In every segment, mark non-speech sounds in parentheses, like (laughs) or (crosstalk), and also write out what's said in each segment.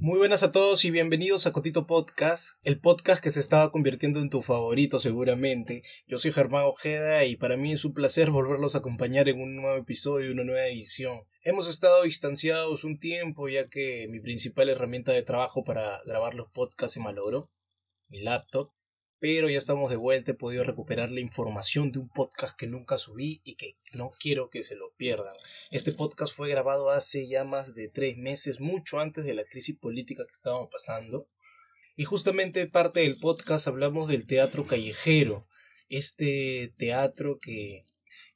Muy buenas a todos y bienvenidos a Cotito Podcast, el podcast que se estaba convirtiendo en tu favorito seguramente. Yo soy Germán Ojeda y para mí es un placer volverlos a acompañar en un nuevo episodio una nueva edición. Hemos estado distanciados un tiempo ya que mi principal herramienta de trabajo para grabar los podcasts se malogró, mi laptop, pero ya estamos de vuelta, he podido recuperar la información de un podcast que nunca subí y que no quiero que se lo pierdan. Este podcast fue grabado hace ya más de tres meses, mucho antes de la crisis política que estábamos pasando. Y justamente parte del podcast hablamos del teatro callejero, este teatro que,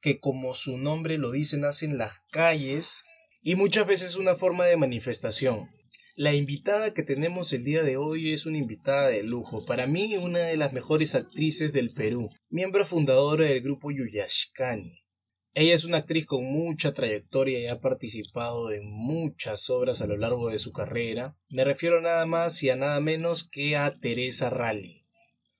que como su nombre lo dice, nace en las calles y muchas veces es una forma de manifestación. La invitada que tenemos el día de hoy es una invitada de lujo, para mí una de las mejores actrices del Perú, miembro fundadora del grupo Yuyashkani. Ella es una actriz con mucha trayectoria y ha participado en muchas obras a lo largo de su carrera. Me refiero nada más y a nada menos que a Teresa Rally.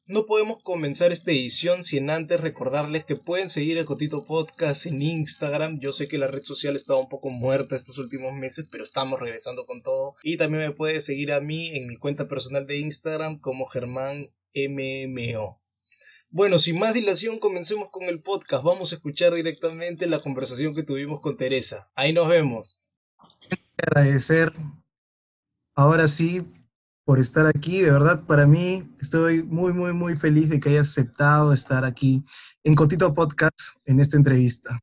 No podemos comenzar esta edición sin antes recordarles que pueden seguir el Cotito Podcast en Instagram. Yo sé que la red social estaba un poco muerta estos últimos meses, pero estamos regresando con todo. Y también me puedes seguir a mí en mi cuenta personal de Instagram como Germán MMO. Bueno, sin más dilación, comencemos con el podcast. Vamos a escuchar directamente la conversación que tuvimos con Teresa. Ahí nos vemos. Agradecer ahora sí por estar aquí. De verdad, para mí estoy muy, muy, muy feliz de que hayas aceptado estar aquí en Cotito Podcast en esta entrevista.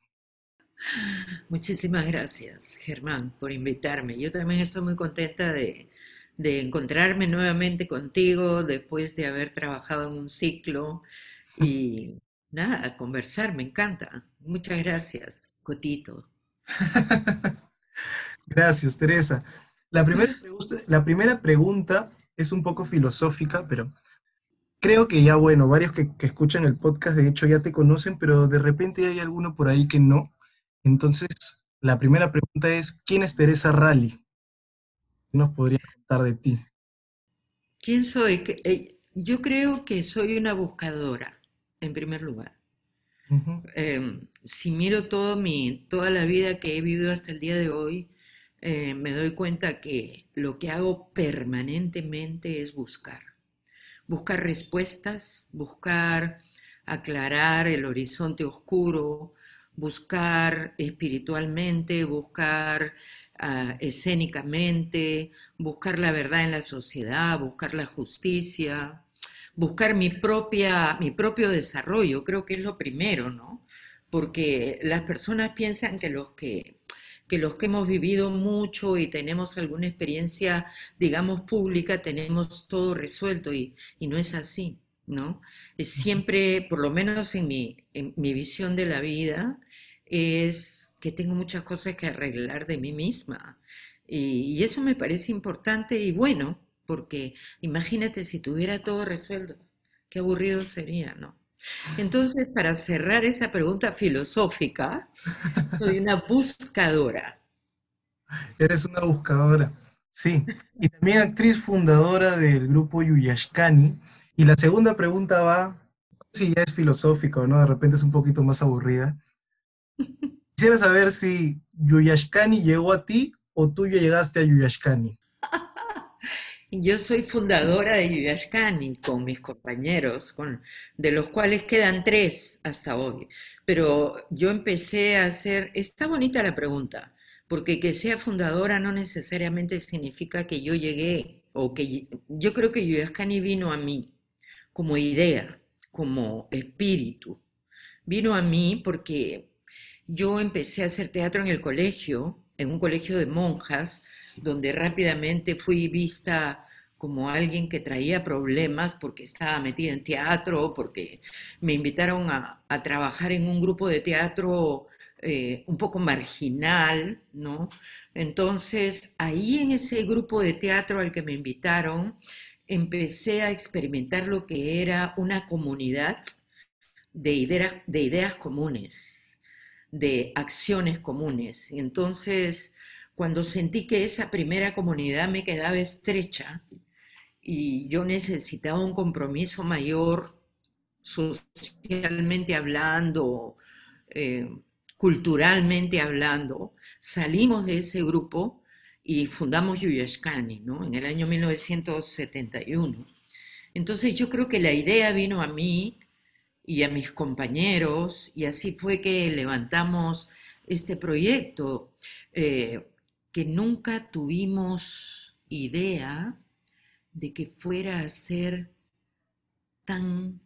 Muchísimas gracias, Germán, por invitarme. Yo también estoy muy contenta de, de encontrarme nuevamente contigo después de haber trabajado en un ciclo y nada, conversar, me encanta. Muchas gracias, Cotito. (laughs) gracias, Teresa. La primera, pregunta, la primera pregunta es un poco filosófica, pero creo que ya, bueno, varios que, escuchan el podcast de hecho ya te conocen, pero de repente hay alguno por ahí que no. Entonces, la primera pregunta es, ¿quién es Teresa Rally? ¿Qué nos podría contar de ti? ¿Quién soy? Eh, yo creo que soy una buscadora, en primer lugar. Em, si miro todo mi, toda la vida que he vivido hasta el día de hoy, eh, me doy cuenta que lo que hago permanentemente es buscar. Buscar respuestas, buscar aclarar el horizonte oscuro, buscar espiritualmente, buscar ah, escénicamente, buscar la verdad en la sociedad, buscar la justicia, buscar mi, propia, mi propio desarrollo, creo que es lo primero, ¿no? Porque las personas piensan que los que que los que hemos vivido mucho y tenemos alguna experiencia, digamos, pública, tenemos todo resuelto y, no es así, ¿no? Es siempre, por lo menos en mi, en mi visión de la vida, es que tengo muchas cosas que arreglar de mí misma. Y, y eso me parece importante y bueno, porque imagínate si tuviera todo resuelto, qué aburrido sería, ¿no? Entonces, para cerrar esa pregunta filosófica, soy una buscadora. Eres una buscadora, sí. Y también actriz fundadora del grupo Yuyashkani. Y la segunda pregunta va, si ya es filosófica o no, de repente es un poquito más aburrida. Quisiera saber si Yuyashkani llegó a ti o tú ya llegaste a Yuyashkani. Yo soy fundadora de Yuyashkani con mis compañeros, con, de los cuales quedan tres hasta hoy. Pero yo empecé a hacer, está bonita la pregunta, porque que sea fundadora no necesariamente significa que yo llegué, o que yo creo que Yuyashkani vino a mí como idea, como espíritu. Vino a mí porque yo empecé a hacer teatro en el colegio, en un colegio de monjas, donde rápidamente fui vista como alguien que traía problemas porque estaba metida en teatro, porque me invitaron a, trabajar en un grupo de teatro eh, un poco marginal, ¿no? Entonces, ahí en ese grupo de teatro al que me invitaron, empecé a experimentar lo que era una comunidad de ideas, de ideas comunes, de acciones comunes. Y entonces, cuando sentí que esa primera comunidad me quedaba estrecha y yo necesitaba un compromiso mayor socialmente hablando, eh, culturalmente hablando, salimos de ese grupo y fundamos Yuyashkani, ¿no? En el año 1971. Entonces yo creo que la idea vino a mí y a mis compañeros y así fue que levantamos este proyecto eh, que nunca tuvimos idea de que fuera a ser tan,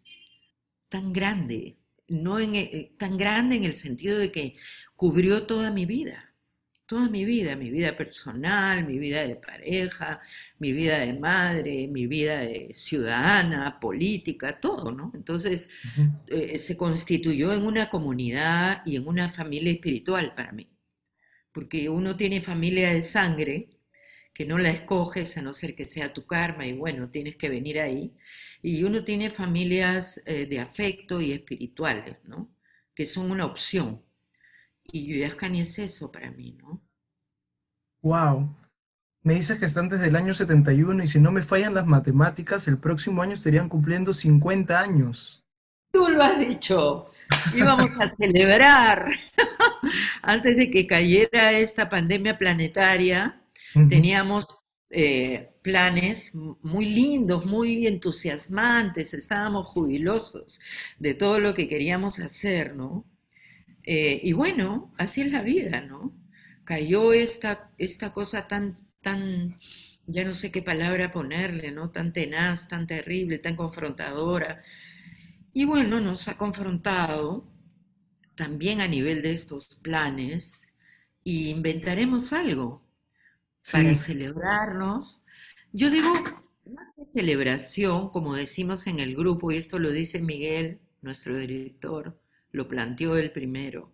tan grande, no en, eh, tan grande en el sentido de que cubrió toda mi vida toda mi vida, mi vida personal, mi vida de pareja, mi vida de madre, mi vida de ciudadana, política, todo, ¿no? Entonces eh, se constituyó en una comunidad y en una familia espiritual para mí, porque uno tiene familia de sangre que no la escoges a no ser que sea tu karma y bueno, tienes que venir ahí, y uno tiene familias eh, de afecto y espirituales, ¿no? Que son una opción y Yuyascani es eso para mí, ¿no? Wow. Me dices que están desde el año 71 y si no me fallan las matemáticas, el próximo año estarían cumpliendo 50 años. Tú lo has dicho. (laughs) Íbamos a celebrar. (laughs) Antes de que cayera esta pandemia planetaria, teníamos eh, planes muy lindos, muy entusiasmantes, estábamos jubilosos de todo lo que queríamos hacer, ¿no? Eh, y bueno, así es la vida, ¿no? Cayó esta, esta cosa tan, tan, ya no sé qué palabra ponerle, ¿no? Tan tenaz, tan terrible, tan confrontadora. Y bueno, nos ha confrontado también a nivel de estos planes y inventaremos algo para celebrarnos. Yo digo, más que celebración, como decimos en el grupo, y esto lo dice Miguel, nuestro director, lo planteó el primero,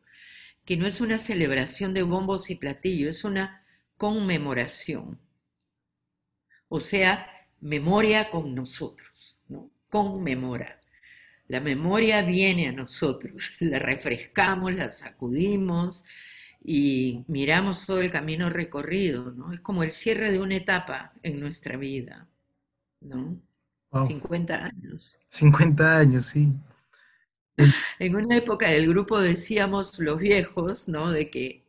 que no es una celebración de bombos y platillos, es una conmemoración. O sea, memoria con nosotros, ¿no? Conmemora. La memoria viene a nosotros, (laughs) la refrescamos, la sacudimos y miramos todo el camino recorrido, ¿no? Es como el cierre de una etapa en nuestra vida, ¿no? 50 años. 50 años, sí. (laughs) En una época del grupo decíamos los viejos, ¿no? De que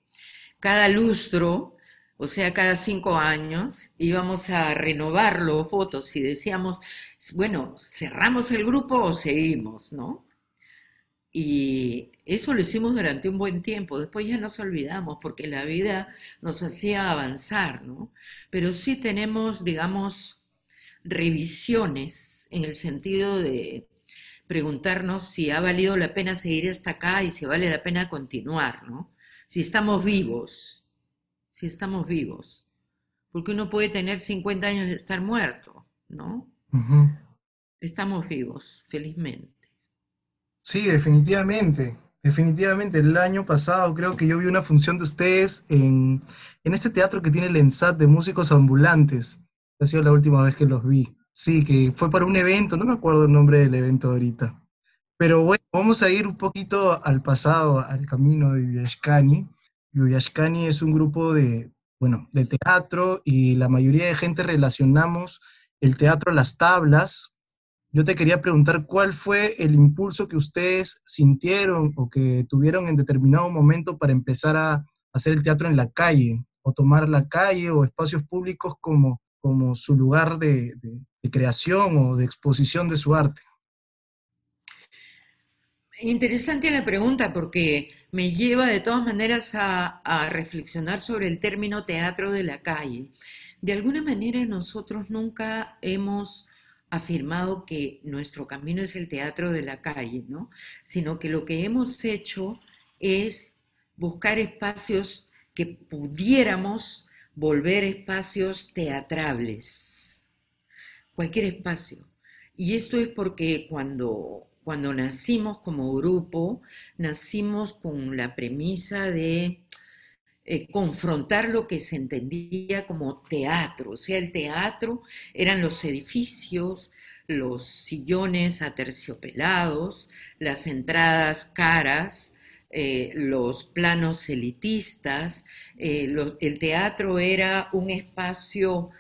cada lustro, o sea, cada cinco años, íbamos a renovar los votos y decíamos, bueno, cerramos el grupo o seguimos, ¿no? Y eso lo hicimos durante un buen tiempo, después ya nos olvidamos porque la vida nos hacía avanzar, ¿no? Pero sí tenemos, digamos, revisiones en el sentido de preguntarnos si ha valido la pena seguir hasta acá y si vale la pena continuar, ¿no? Si estamos vivos, si estamos vivos. Porque uno puede tener 50 años y estar muerto, ¿no? Estamos vivos, felizmente. Sí, definitivamente. Definitivamente, el año pasado creo que yo vi una función de ustedes en, en este teatro que tiene el ENSAT de músicos ambulantes. Ha sido la última vez que los vi. Sí, que fue para un evento, no me acuerdo el nombre del evento ahorita. Pero bueno, vamos a ir un poquito al pasado, al camino de Yuyashkani. Yuyashkani es un grupo de, bueno, de teatro y la mayoría de gente relacionamos el teatro a las tablas. Yo te quería preguntar cuál fue el impulso que ustedes sintieron o que tuvieron en determinado momento para empezar a hacer el teatro en la calle o tomar la calle o espacios públicos como, como su lugar de, de creación o de exposición de su arte? Interesante la pregunta porque me lleva de todas maneras a, reflexionar sobre el término teatro de la calle. De alguna manera nosotros nunca hemos afirmado que nuestro camino es el teatro de la calle, ¿no? Sino que lo que hemos hecho es buscar espacios que pudiéramos volver espacios teatrables cualquier espacio. Y esto es porque cuando, cuando nacimos como grupo, nacimos con la premisa de eh, confrontar lo que se entendía como teatro. O sea, el teatro eran los edificios, los sillones aterciopelados, las entradas caras, eh, los planos elitistas. Eh, el teatro era un espacio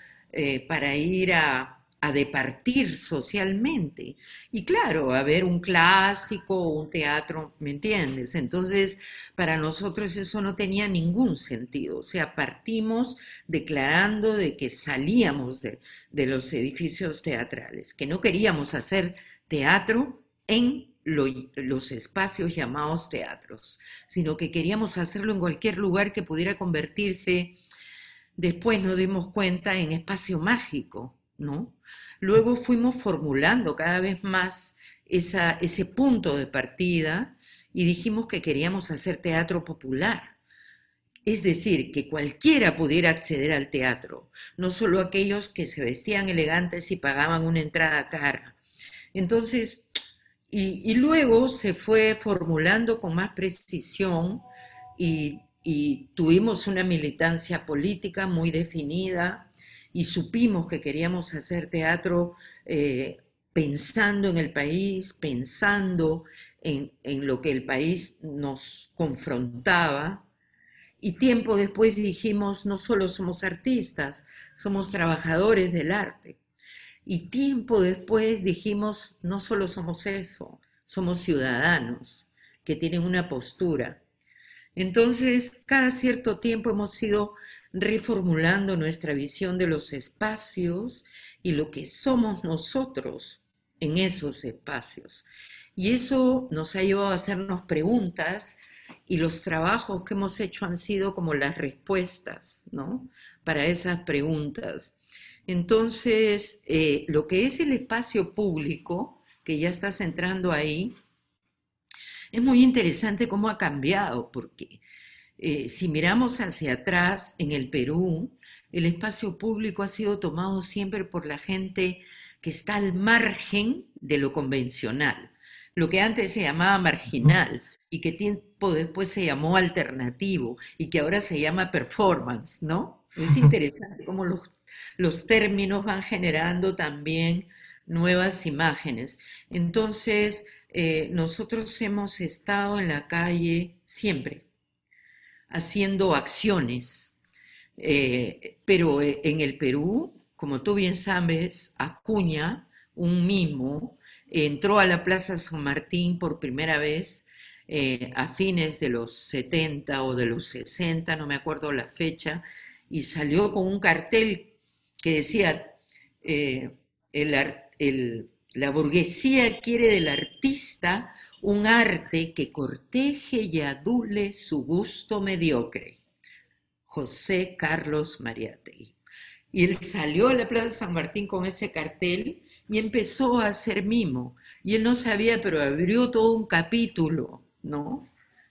para ir a a departir socialmente. Y claro, a ver un clásico un teatro, ¿me entiendes? Entonces, para nosotros eso no tenía ningún sentido. O sea, partimos declarando de que salíamos de, de los edificios teatrales, que no queríamos hacer teatro en los espacios llamados teatros, sino que queríamos hacerlo en cualquier lugar que pudiera convertirse, después nos dimos cuenta, en espacio mágico, ¿no? Luego fuimos formulando cada vez más ese punto de partida y dijimos que queríamos hacer teatro popular. Es decir, que cualquiera pudiera acceder al teatro, no solo aquellos que se vestían elegantes y pagaban una entrada cara. Entonces, y, luego se fue formulando con más precisión y, tuvimos una militancia política muy definida y supimos que queríamos hacer teatro eh, pensando en el país, pensando en, en, lo que el país nos confrontaba. Y tiempo después dijimos, no solo somos artistas, somos trabajadores del arte. Y tiempo después dijimos, no solo somos eso, somos ciudadanos que tienen una postura. Entonces, cada cierto tiempo hemos ido reformulando nuestra visión de los espacios y lo que somos nosotros en esos espacios. Y eso nos ha llevado a hacernos preguntas y los trabajos que hemos hecho han sido como las respuestas, ¿no? Para esas preguntas. Entonces, eh, lo que es el espacio público, que ya estás entrando ahí, es muy interesante cómo ha cambiado, porque eh, si miramos hacia atrás en el Perú, el espacio público ha sido tomado siempre por la gente que está al margen de lo convencional, lo que antes se llamaba marginal y que tiempo después se llamó alternativo y que ahora se llama performance, ¿no? Es interesante cómo los los términos van generando también nuevas imágenes. Entonces, eh, nosotros hemos estado en la calle siempre, haciendo acciones, eh, pero eh, en el Perú, como tú bien sabes, Acuña, un mimo, entró a la Plaza San Martín por primera vez a fines de los 70 o de los 60, no me acuerdo la fecha, y salió con un cartel que decía, eh, la burguesía quiere del artista un arte que corteje y adule su gusto mediocre. José Carlos Mariátegui. Y él salió a la Plaza San Martín con ese cartel y empezó a hacer mimo. Y él no sabía, pero abrió todo un capítulo, ¿no?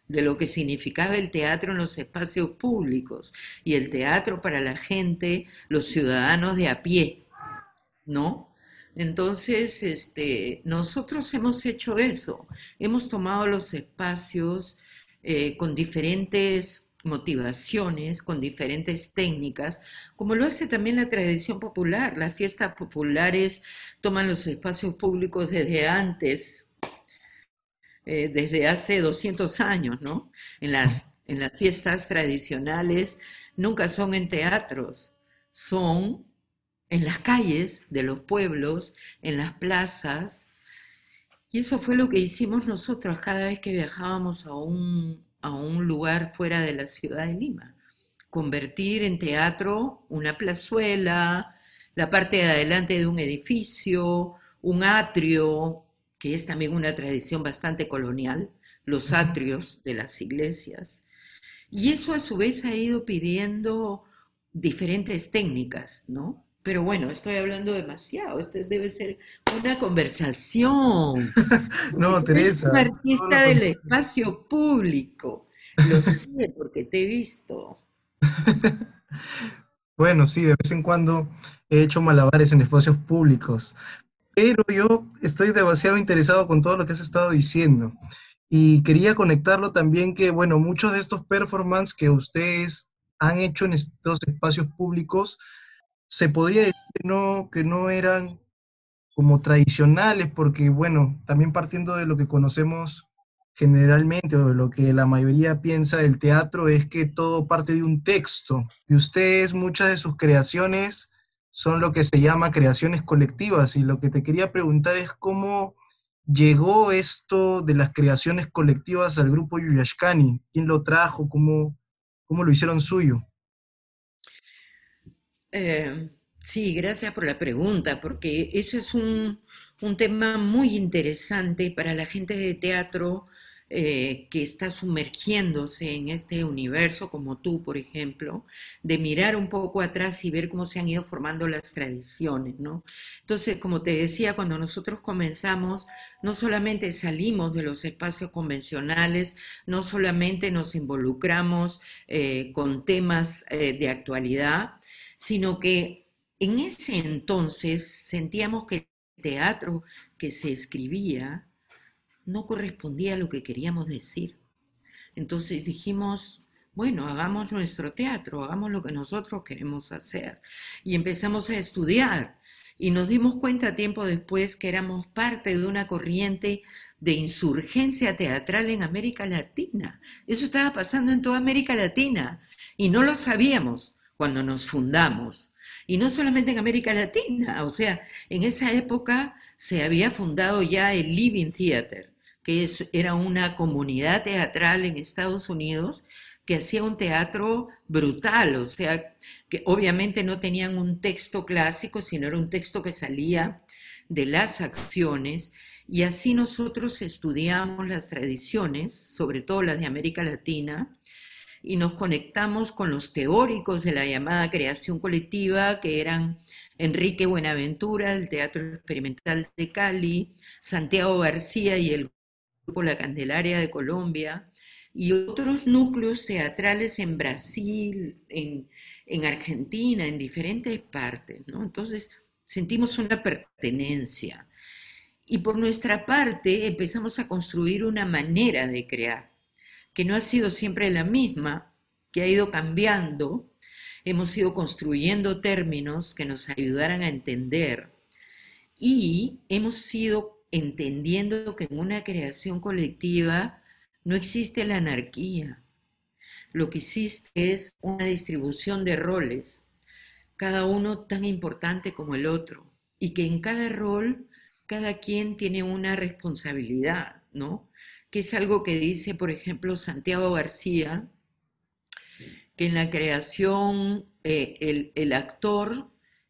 de lo que significaba el teatro en los espacios públicos y el teatro para la gente, los ciudadanos de a pie, ¿no? Entonces, este, nosotros hemos hecho eso, hemos tomado los espacios eh, con diferentes motivaciones, con diferentes técnicas, como lo hace también la tradición popular. Las fiestas populares toman los espacios públicos desde antes, eh, desde hace 200 años, ¿no? En las, en las fiestas tradicionales nunca son en teatros, son en las calles de los pueblos, en las plazas. Y eso fue lo que hicimos nosotros cada vez que viajábamos a un, a un lugar fuera de la ciudad de Lima. Convertir en teatro una plazuela, la parte de adelante de un edificio, un atrio, que es también una tradición bastante colonial, los atrios de las iglesias. Y eso a su vez ha ido pidiendo diferentes técnicas, ¿no? Pero bueno, estoy hablando demasiado, esto debe ser una conversación. (laughs) no, Teresa. Es un artista del espacio público, lo (laughs) sé porque te he visto. (laughs) bueno, sí, de vez en cuando he hecho malabares en espacios públicos, pero yo estoy demasiado interesado con todo lo que has estado diciendo. Y quería conectarlo también que, bueno, muchos de estos performances que ustedes han hecho en estos espacios públicos, se podría decir que no, eran como tradicionales, porque, bueno, también partiendo de lo que conocemos generalmente o de lo que la mayoría piensa del teatro es que todo parte de un texto. Y ustedes, muchas de sus creaciones son lo que se llama creaciones colectivas y lo que te quería preguntar es cómo llegó esto de las creaciones colectivas al grupo Yuyashkani, quién lo trajo, cómo, cómo lo hicieron suyo. Eh, sí, gracias por la pregunta, porque eso es un, un tema muy interesante para la gente de teatro eh, que está sumergiéndose en este universo, como tú, por ejemplo, de mirar un poco atrás y ver cómo se han ido formando las tradiciones, ¿no? Entonces, como te decía, cuando nosotros comenzamos, no solamente salimos de los espacios convencionales, no solamente nos involucramos eh, con temas de actualidad, sino que en ese entonces sentíamos que el teatro que se escribía no correspondía a lo que queríamos decir. Entonces dijimos, bueno, hagamos nuestro teatro, hagamos lo que nosotros queremos hacer. Y empezamos a estudiar y nos dimos cuenta tiempo después que éramos parte de una corriente de insurgencia teatral en América Latina. Eso estaba pasando en toda América Latina y no lo sabíamos cuando nos fundamos. Y no solamente en América Latina, o sea, en esa época se había fundado ya el Living Theater, que era una comunidad teatral en Estados Unidos que hacía un teatro brutal, o sea, que obviamente no tenían un texto clásico, sino era un texto que salía de las acciones, y así nosotros estudiamos las tradiciones, sobre todo las de América Latina, y nos conectamos con los teóricos de la llamada creación colectiva, que eran Enrique Buenaventura, el Teatro Experimental de Cali, Santiago García y el Grupo La Candelaria de Colombia, y otros núcleos teatrales en Brasil, en, en Argentina, en diferentes partes. ¿no? Entonces sentimos una pertenencia. Y por nuestra parte empezamos a construir una manera de crear que no ha sido siempre la misma, que ha ido cambiando. Hemos ido construyendo términos que nos ayudaran a entender y hemos ido entendiendo que en una creación colectiva no existe la anarquía. Lo que existe es una distribución de roles, cada uno tan importante como el otro, y que en cada rol cada quien tiene una responsabilidad, ¿no? Que es algo que dice, por ejemplo, Santiago García, que en la creación eh, el, actor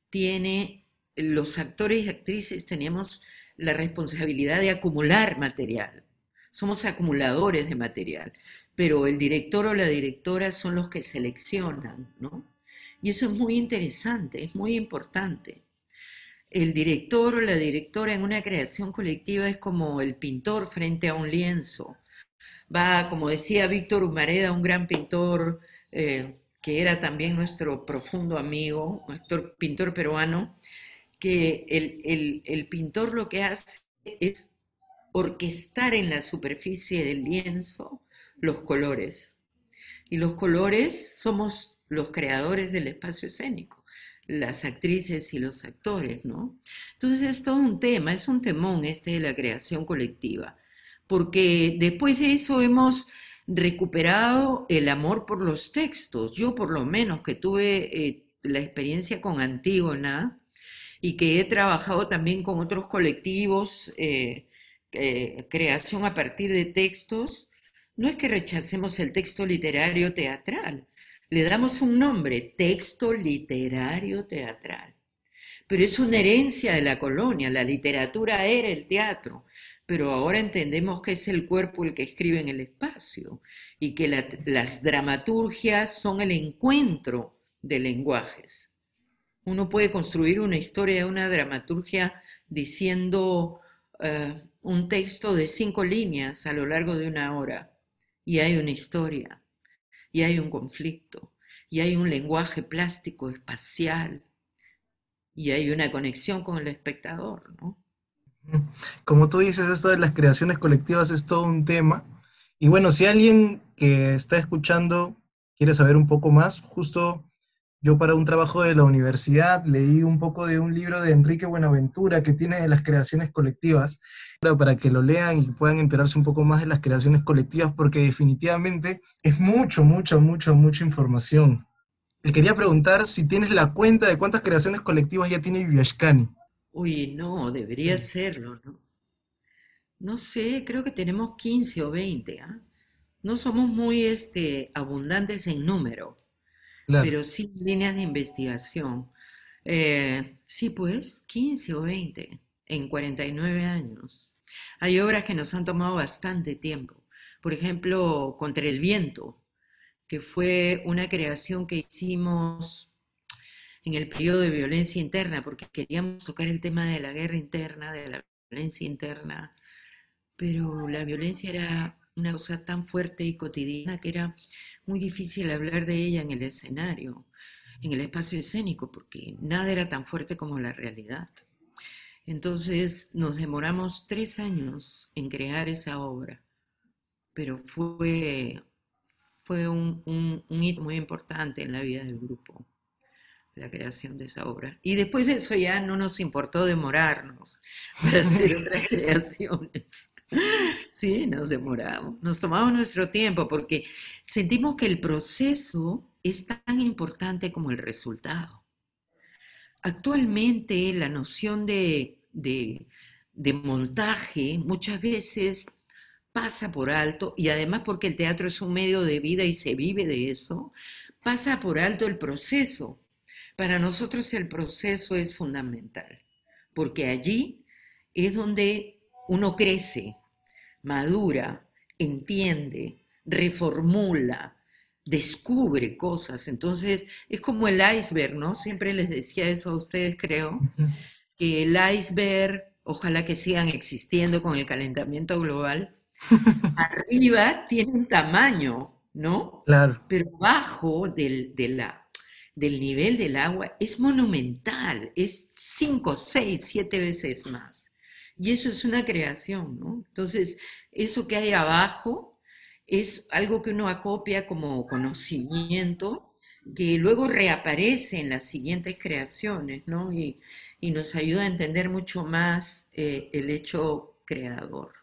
tiene, los actores y actrices tenemos la responsabilidad de acumular material. Somos acumuladores de material, pero el director o la directora son los que seleccionan, ¿no? Y eso es muy interesante, es muy importante el director o la directora en una creación colectiva es como el pintor frente a un lienzo. Va, como decía Víctor Humareda, un gran pintor eh, que era también nuestro profundo amigo, pintor peruano, que el pintor lo que hace es orquestar en la superficie del lienzo los colores. Y los colores somos los creadores del espacio escénico las actrices y los actores, ¿no? Entonces es todo un tema, es un temón este de la creación colectiva, porque después de eso hemos recuperado el amor por los textos. Yo por lo menos que tuve eh, la experiencia con Antígona y que he trabajado también con otros colectivos, eh, eh, creación a partir de textos, no es que rechacemos el texto literario teatral, le damos un nombre, texto literario teatral. Pero es una herencia de la colonia, la literatura era el teatro, pero ahora entendemos que es el cuerpo el que escribe en el espacio y que las dramaturgias son el encuentro de lenguajes. Uno puede construir una historia de una dramaturgia diciendo eh, un texto de cinco líneas a lo largo de una hora y hay una historia y hay un conflicto, y hay un lenguaje plástico espacial, y hay una conexión con el espectador, ¿no? Como tú dices, esto de las creaciones colectivas es todo un tema. Y bueno, si alguien que está escuchando quiere saber un poco más, justo yo para un trabajo de la universidad leí un poco de un libro de Enrique Buenaventura que tiene de las creaciones colectivas, para que lo lean y puedan enterarse un poco más de las creaciones colectivas, porque definitivamente es mucho, mucha, mucha, mucha información. Le quería preguntar si tienes la cuenta de cuántas creaciones colectivas ya tiene Viviashkani. Uy, no, debería serlo, ¿no? No sé, creo que tenemos 15 o 20, ¿ah? No somos muy este, abundantes en número, pero sí líneas de investigación. Eh, sí, pues, 15 o 20 en 49 años. Hay obras que nos han tomado bastante tiempo. Por ejemplo, Contra el Viento, que fue una creación que hicimos en el periodo de violencia interna, porque queríamos tocar el tema de la guerra interna, de la violencia interna, pero la violencia era una cosa tan fuerte y cotidiana que era muy difícil hablar de ella en el escenario, en el espacio escénico, porque nada era tan fuerte como la realidad. Entonces nos demoramos tres años en crear esa obra, pero fue, fue un, un hito muy importante en la vida del grupo la creación de esa obra. Y después de eso ya no nos importó demorarnos (laughs) para hacer otras (laughs) creaciones. Sí, nos demoramos, nos tomamos nuestro tiempo porque sentimos que el proceso es tan importante como el resultado. Actualmente la noción de, de, de montaje muchas veces pasa por alto, y además porque el teatro es un medio de vida y se vive de eso, pasa por alto el proceso. Para nosotros el proceso es fundamental, porque allí es donde uno crece, madura, entiende, reformula, descubre cosas. Entonces, es como el iceberg, ¿no? Siempre les decía eso a ustedes, creo, que el iceberg, ojalá que sigan existiendo con el calentamiento global, (laughs) arriba tiene un tamaño, ¿no? Claro. Pero abajo del, del nivel del agua es monumental, es cinco, seis, siete veces más. Y eso es una creación, ¿no? Entonces, eso que hay abajo es algo que uno acopia como conocimiento que luego reaparece en las siguientes creaciones, ¿no? Y, nos ayuda a entender mucho más eh, el hecho creador.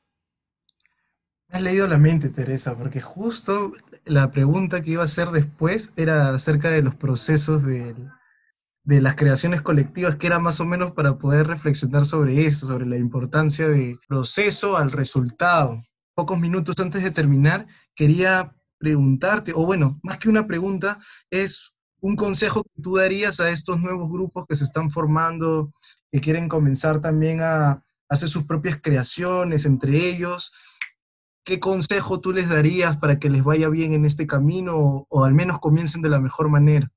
Me has leído la mente, Teresa, porque justo la pregunta que iba a hacer después era acerca de los procesos del, de las creaciones colectivas, que era más o menos para poder reflexionar sobre eso, sobre la importancia del proceso al resultado. Pocos minutos antes de terminar, quería preguntarte, o bueno, más que una pregunta, es un consejo que tú darías a estos nuevos grupos que se están formando, que quieren comenzar también a hacer sus propias creaciones entre ellos. ¿Qué consejo tú les darías para que les vaya bien en este camino o, o al menos comiencen de la mejor manera?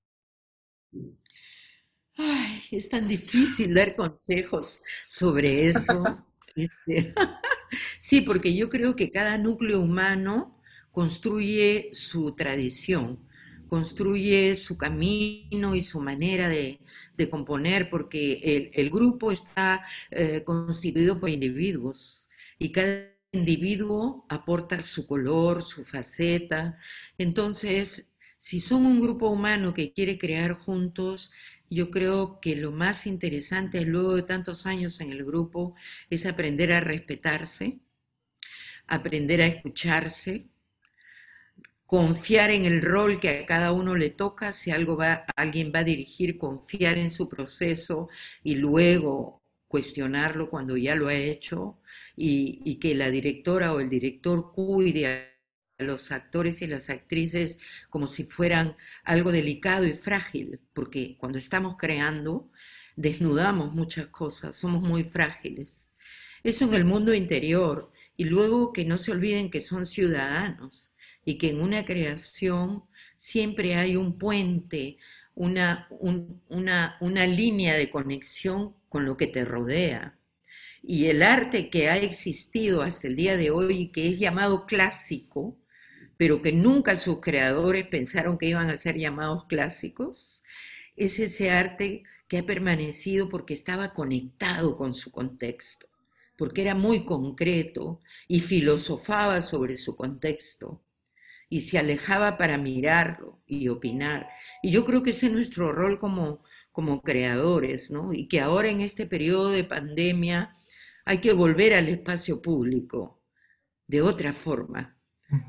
Ay, es tan difícil dar consejos sobre eso. Este, (laughs) sí, porque yo creo que cada núcleo humano construye su tradición, construye su camino y su manera de, componer, porque el, grupo está eh, constituido por individuos y cada individuo aporta su color, su faceta. Entonces, si son un grupo humano que quiere crear juntos, yo creo que lo más interesante luego de tantos años en el grupo es aprender a respetarse, aprender a escucharse, confiar en el rol que a cada uno le toca, si alguien va a dirigir, confiar en su proceso y luego cuestionarlo cuando ya lo ha hecho y, y que la directora o el director cuide los actores y las actrices como si fueran algo delicado y frágil, porque cuando estamos creando desnudamos muchas cosas, somos muy frágiles. Eso en el mundo interior y luego que no se olviden que son ciudadanos y que en una creación siempre hay un puente, una, una, línea de conexión con lo que te rodea. Y el arte que ha existido hasta el día de hoy, que es llamado clásico, pero que nunca sus creadores pensaron que iban a ser llamados clásicos, es ese arte que ha permanecido porque estaba conectado con su contexto, porque era muy concreto y filosofaba sobre su contexto y se alejaba para mirarlo y opinar. Y yo creo que ese es nuestro rol como, como creadores, ¿no? Y que ahora en este periodo de pandemia hay que volver al espacio público de otra forma,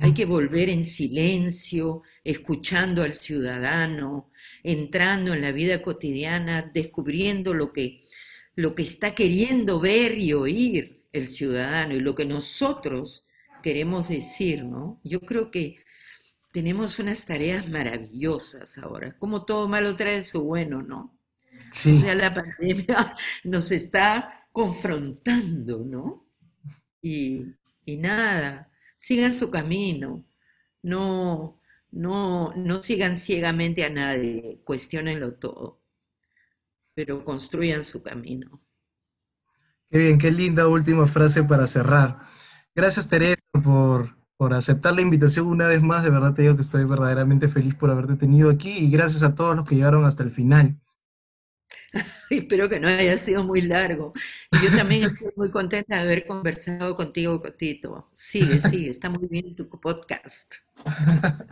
Hay que volver en silencio, escuchando al ciudadano, entrando en la vida cotidiana, descubriendo lo que, lo que está queriendo ver y oír el ciudadano y lo que nosotros queremos decir, ¿no? Yo creo que tenemos unas tareas maravillosas ahora. Como todo malo trae su bueno, ¿no? Sí. O sea, la pandemia (laughs) nos está confrontando, ¿no? Y, y nada, sigan su camino, no, no, no sigan ciegamente a nadie, cuestionenlo todo, pero construyan su camino. Qué bien, qué linda última frase para cerrar. Gracias Teresa por, por aceptar la invitación una vez más. De verdad te digo que estoy verdaderamente feliz por haberte tenido aquí y gracias a todos los que llegaron hasta el final. (laughs) Espero que no haya sido muy largo. Yo también estoy muy contenta de haber conversado contigo, Cotito. Sigue, sigue, está muy bien tu podcast. (laughs)